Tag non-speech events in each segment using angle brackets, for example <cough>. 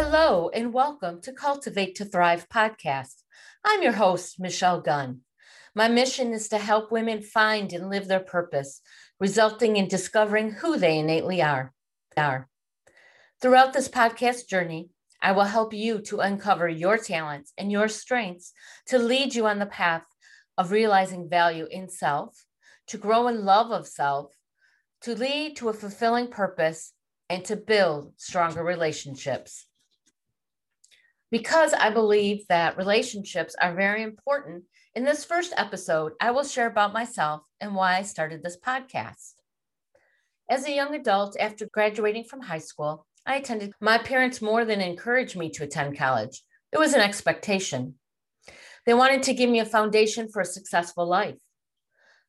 Hello, and welcome to Cultivate to Thrive podcast. I'm your host, Michelle Gunn. My mission is to help women find and live their purpose, resulting in discovering who they innately are. are. Throughout this podcast journey, I will help you to uncover your talents and your strengths to lead you on the path of realizing value in self, to grow in love of self, to lead to a fulfilling purpose, and to build stronger relationships. Because I believe that relationships are very important, in this first episode, I will share about myself and why I started this podcast. As a young adult, after graduating from high school, I attended. My parents more than encouraged me to attend college, it was an expectation. They wanted to give me a foundation for a successful life.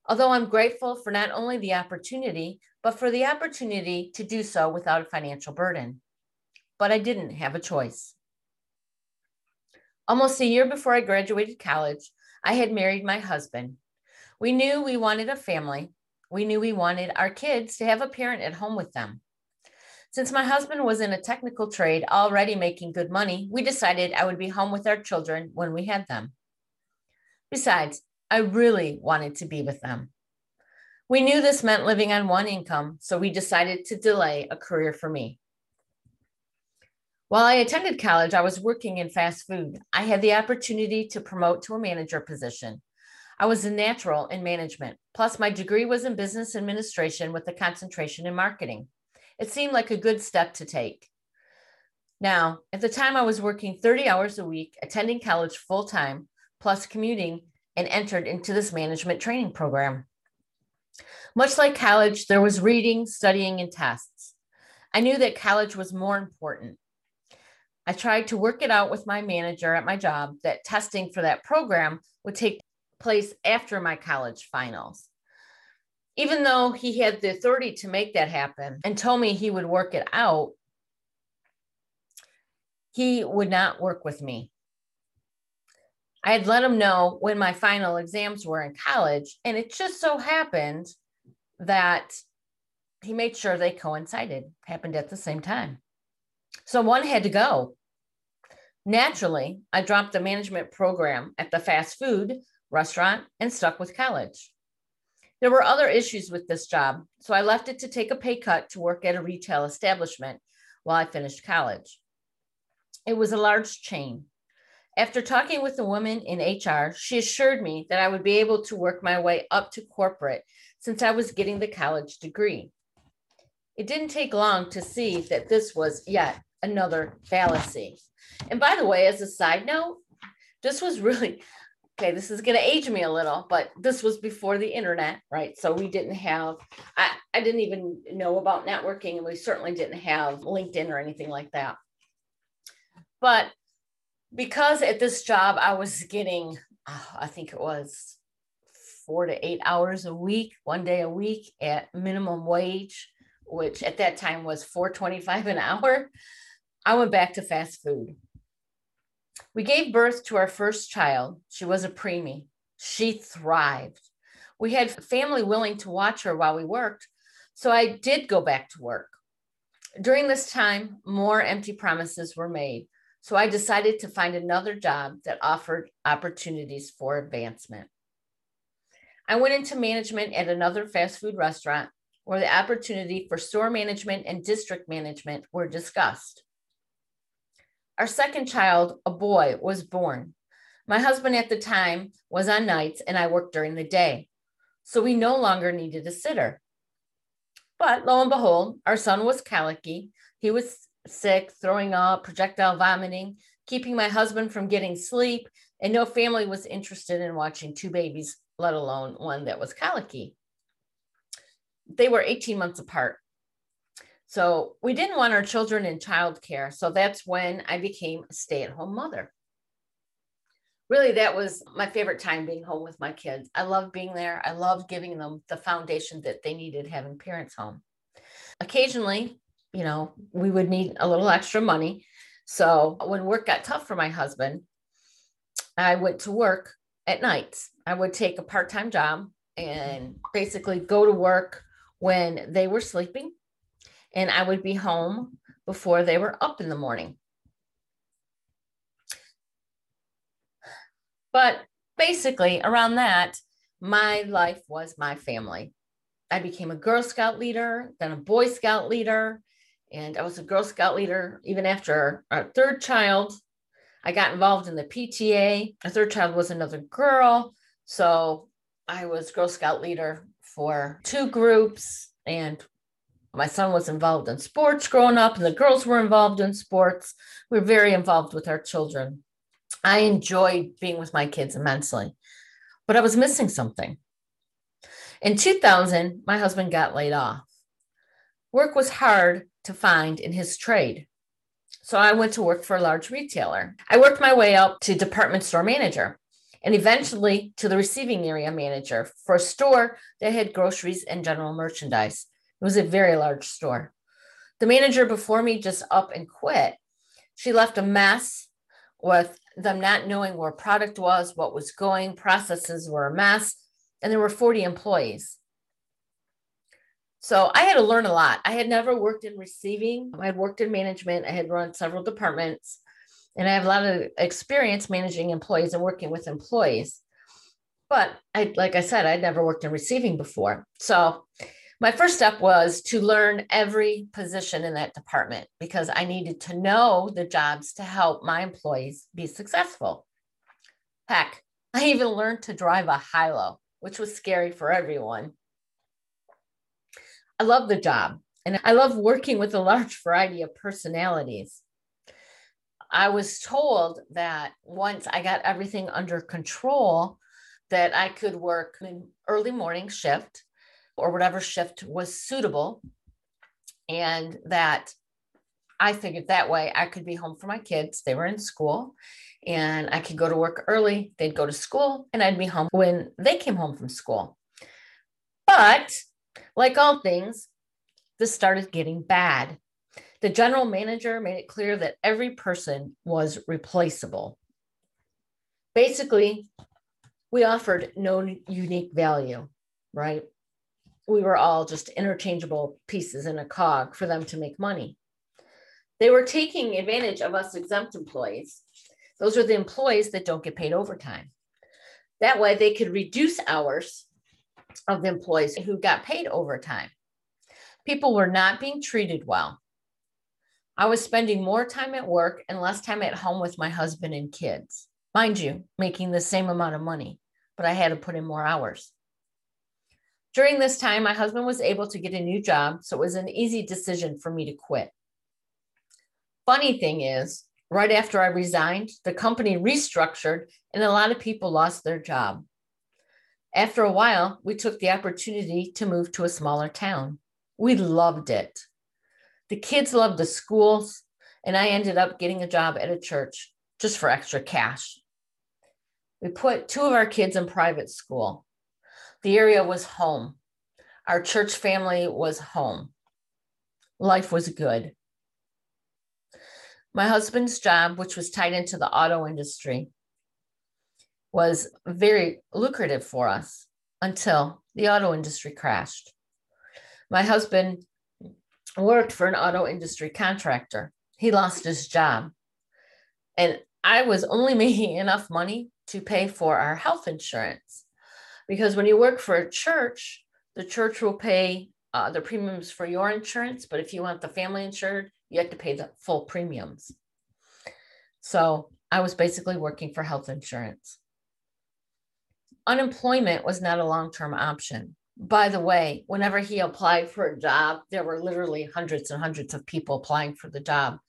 Although I'm grateful for not only the opportunity, but for the opportunity to do so without a financial burden. But I didn't have a choice. Almost a year before I graduated college, I had married my husband. We knew we wanted a family. We knew we wanted our kids to have a parent at home with them. Since my husband was in a technical trade already making good money, we decided I would be home with our children when we had them. Besides, I really wanted to be with them. We knew this meant living on one income, so we decided to delay a career for me. While I attended college, I was working in fast food. I had the opportunity to promote to a manager position. I was a natural in management, plus, my degree was in business administration with a concentration in marketing. It seemed like a good step to take. Now, at the time, I was working 30 hours a week, attending college full time, plus commuting, and entered into this management training program. Much like college, there was reading, studying, and tests. I knew that college was more important. I tried to work it out with my manager at my job that testing for that program would take place after my college finals. Even though he had the authority to make that happen and told me he would work it out, he would not work with me. I had let him know when my final exams were in college, and it just so happened that he made sure they coincided, happened at the same time. So one had to go. Naturally, I dropped the management program at the fast food restaurant and stuck with college. There were other issues with this job, so I left it to take a pay cut to work at a retail establishment while I finished college. It was a large chain. After talking with the woman in HR, she assured me that I would be able to work my way up to corporate since I was getting the college degree. It didn't take long to see that this was yet another fallacy. And by the way, as a side note, this was really okay. This is going to age me a little, but this was before the internet, right? So we didn't have, I, I didn't even know about networking, and we certainly didn't have LinkedIn or anything like that. But because at this job, I was getting, oh, I think it was four to eight hours a week, one day a week at minimum wage, which at that time was 425 an hour. I went back to fast food. We gave birth to our first child. She was a preemie. She thrived. We had family willing to watch her while we worked, so I did go back to work. During this time, more empty promises were made, so I decided to find another job that offered opportunities for advancement. I went into management at another fast food restaurant where the opportunity for store management and district management were discussed. Our second child, a boy, was born. My husband at the time was on nights and I worked during the day. So we no longer needed a sitter. But lo and behold, our son was colicky. He was sick, throwing up, projectile vomiting, keeping my husband from getting sleep, and no family was interested in watching two babies, let alone one that was colicky. They were 18 months apart. So we didn't want our children in childcare. So that's when I became a stay at home mother. Really, that was my favorite time being home with my kids. I loved being there. I loved giving them the foundation that they needed having parents home. Occasionally, you know, we would need a little extra money. So when work got tough for my husband, I went to work at nights. I would take a part time job and basically go to work when they were sleeping and I would be home before they were up in the morning. But basically, around that, my life was my family. I became a Girl Scout leader, then a Boy Scout leader, and I was a Girl Scout leader even after our third child. I got involved in the PTA. Our third child was another girl. So I was Girl Scout leader for two groups and my son was involved in sports growing up, and the girls were involved in sports. We were very involved with our children. I enjoyed being with my kids immensely, but I was missing something. In 2000, my husband got laid off. Work was hard to find in his trade. So I went to work for a large retailer. I worked my way up to department store manager and eventually to the receiving area manager for a store that had groceries and general merchandise. It was a very large store. The manager before me just up and quit. She left a mess with them not knowing where product was, what was going, processes were a mess, and there were 40 employees. So I had to learn a lot. I had never worked in receiving. I had worked in management. I had run several departments, and I have a lot of experience managing employees and working with employees. But I, like I said, I'd never worked in receiving before. So my first step was to learn every position in that department because I needed to know the jobs to help my employees be successful. Heck, I even learned to drive a high low, which was scary for everyone I love the job and I love working with a large <laughs> variety of personalities. I was told that once I got everything under control, that I could work an early morning shift or whatever shift was suitable. And that I figured that way I could be home for my kids. They were in school and I could go to work early. They'd go to school and I'd be home when they came home from school. But like all things, this started getting bad. The general manager made it clear that every person was replaceable. Basically, we offered no unique value, right? We were all just interchangeable pieces in a cog for them to make money. They were taking advantage of us exempt employees. Those are the employees that don't get paid overtime. That way, they could reduce hours of the employees who got paid overtime. People were not being treated well. I was spending more time at work and less time at home with my husband and kids. Mind you, making the same amount of money, but I had to put in more hours. During this time, my husband was able to get a new job, so it was an easy decision for me to quit. Funny thing is, right after I resigned, the company restructured and a lot of people lost their job. After a while, we took the opportunity to move to a smaller town. We loved it. The kids loved the schools, and I ended up getting a job at a church just for extra cash. We put two of our kids in private school. The area was home. Our church family was home. Life was good. My husband's job, which was tied into the auto industry, was very lucrative for us until the auto industry crashed. My husband worked for an auto industry contractor. He lost his job. And I was only <laughs> making enough money to pay for our health insurance. Because when you work for a church, the church will pay uh, the premiums for your insurance. But if you want the family insured, you have to pay the full premiums. So I was basically working for health insurance unemployment was not a long term option. By the way, whenever he applied for a job, there were literally hundreds and hundreds of people applying for the job.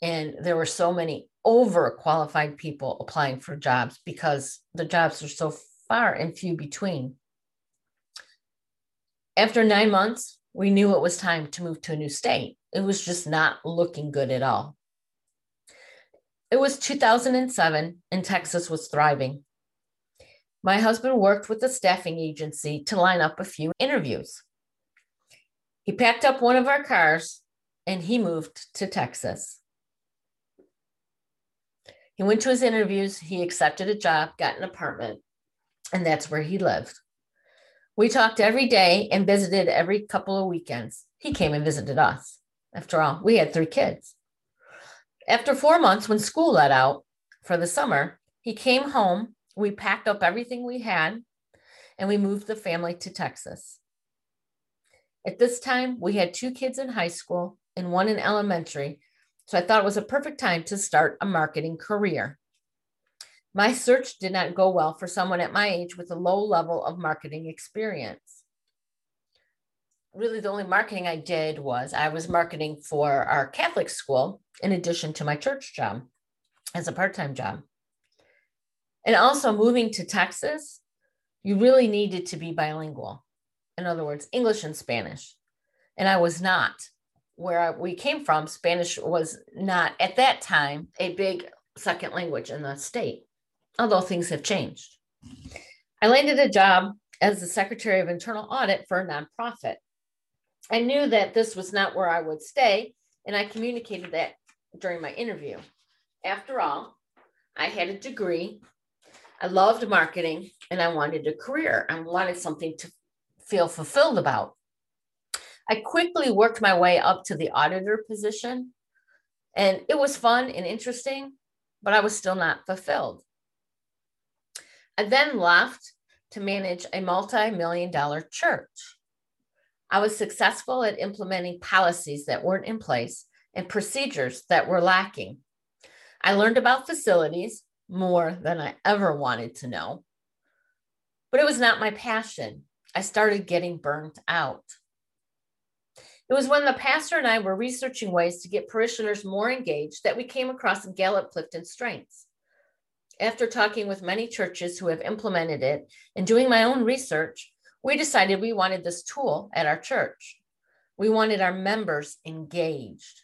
And there were so many overqualified people applying for jobs because the jobs are so far and few between. After nine months, we knew it was time to move to a new state. It was just not looking good at all. It was 2007 and Texas was thriving my husband worked with a staffing agency to line up a few interviews. He packed up one of our cars and he moved to Texas. He went to his interviews, he accepted a job, got an apartment, and that's where he lived. We talked every day and visited every couple of weekends. He came and visited us. After all, we had three kids. After four months, when school let out for the summer, he came home we packed up everything we had and we moved the family to Texas. At this time, we had two kids in high school and one in elementary, so I thought it was a perfect time to start a marketing career. My search did not go well for someone at my age with a low level of marketing experience. Really, the only marketing I did was I was marketing for our Catholic school in addition to my church job as a part time job. And also moving to Texas, you really needed to be bilingual. In other words, English and Spanish. And I was not. Where we came from, Spanish was not at that time a big second language in the state, although things have changed. I landed a job as the Secretary of Internal Audit for a nonprofit. I knew that this was not where I would stay, and I communicated that during my interview. After all, I had a degree I loved marketing and I wanted a career. I wanted something to feel fulfilled about. I quickly worked my way up to the auditor position, and it was fun and interesting, but I was still not fulfilled. I then left to manage a multi million dollar church. I was successful at implementing policies that weren't in place and procedures that were lacking. I learned about facilities more than I ever wanted to know. But it was not my passion. I started getting burnt out. It was when the pastor and I were researching ways to get parishioners more engaged that we came across Gallup Clifton Strengths. After talking with many churches who have implemented it and doing my own research, we decided we wanted this tool at our church. We wanted our members engaged.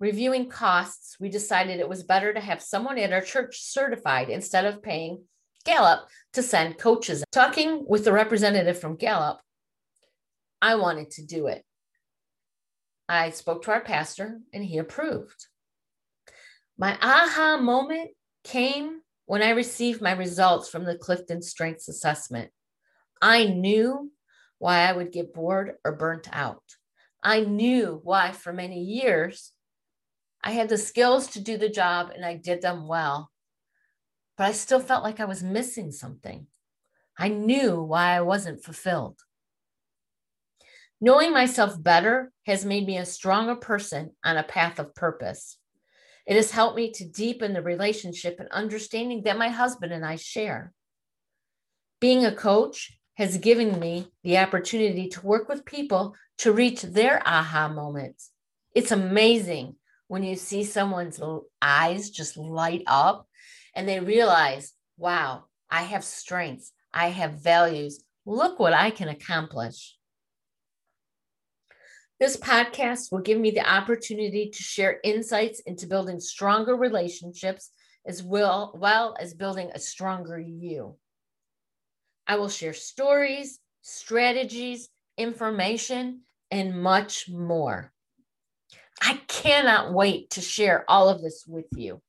Reviewing costs, we decided it was better to have someone at our church certified instead of paying Gallup to send coaches. Talking with the representative from Gallup, I wanted to do it. I spoke to our pastor and he approved. My aha moment came when I received my results from the Clifton Strengths Assessment. I knew why I would get bored or burnt out. I knew why, for many years, I had the skills to do the job and I did them well, but I still felt like I was missing something. I knew why I wasn't fulfilled. Knowing myself better has made me a stronger person on a path of purpose. It has helped me to deepen the relationship and understanding that my husband and I share. Being a coach has given me the opportunity to work with people to reach their aha moments. It's amazing when you see someone's eyes just light up and they realize, wow, I have strengths, I have values. Look what I can accomplish. This podcast will give me the opportunity to share insights into building stronger relationships as well, well as building a stronger you. I will share stories, strategies, information, and much more. I cannot wait to share all of this with you.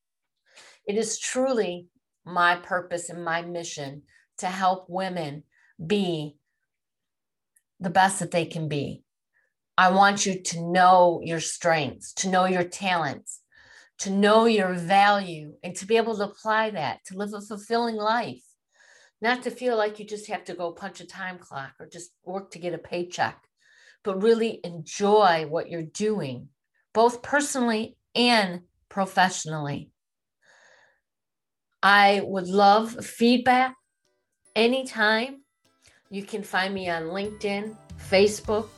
It is truly my purpose and my mission to help women be the best that they can be. I want you to know your strengths, to know your talents, to know your value, and to be able to apply that, to live a fulfilling life. Not to feel like you just have to go punch a time clock or just work to get a paycheck, but really enjoy what you're doing both personally and professionally. I would love feedback anytime. You can find me on LinkedIn, Facebook,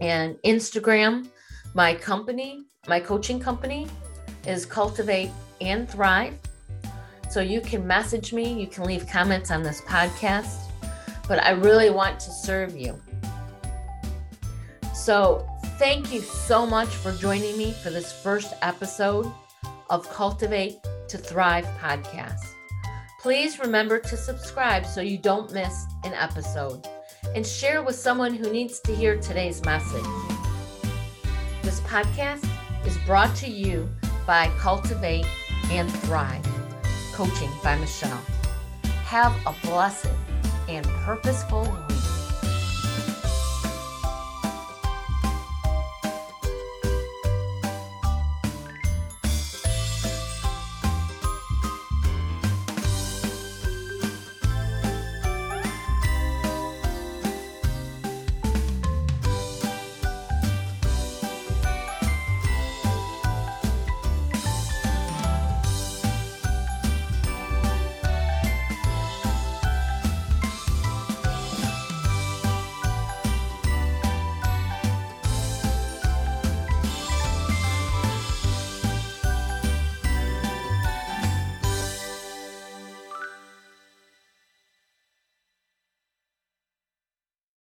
and Instagram. My company, my coaching company is Cultivate and Thrive. So you can message me, you can leave comments on this podcast, but I really want to serve you. So Thank you so much for joining me for this first episode of Cultivate to Thrive podcast. Please remember to subscribe so you don't miss an episode and share with someone who needs to hear today's message. This podcast is brought to you by Cultivate and Thrive, coaching by Michelle. Have a blessed and purposeful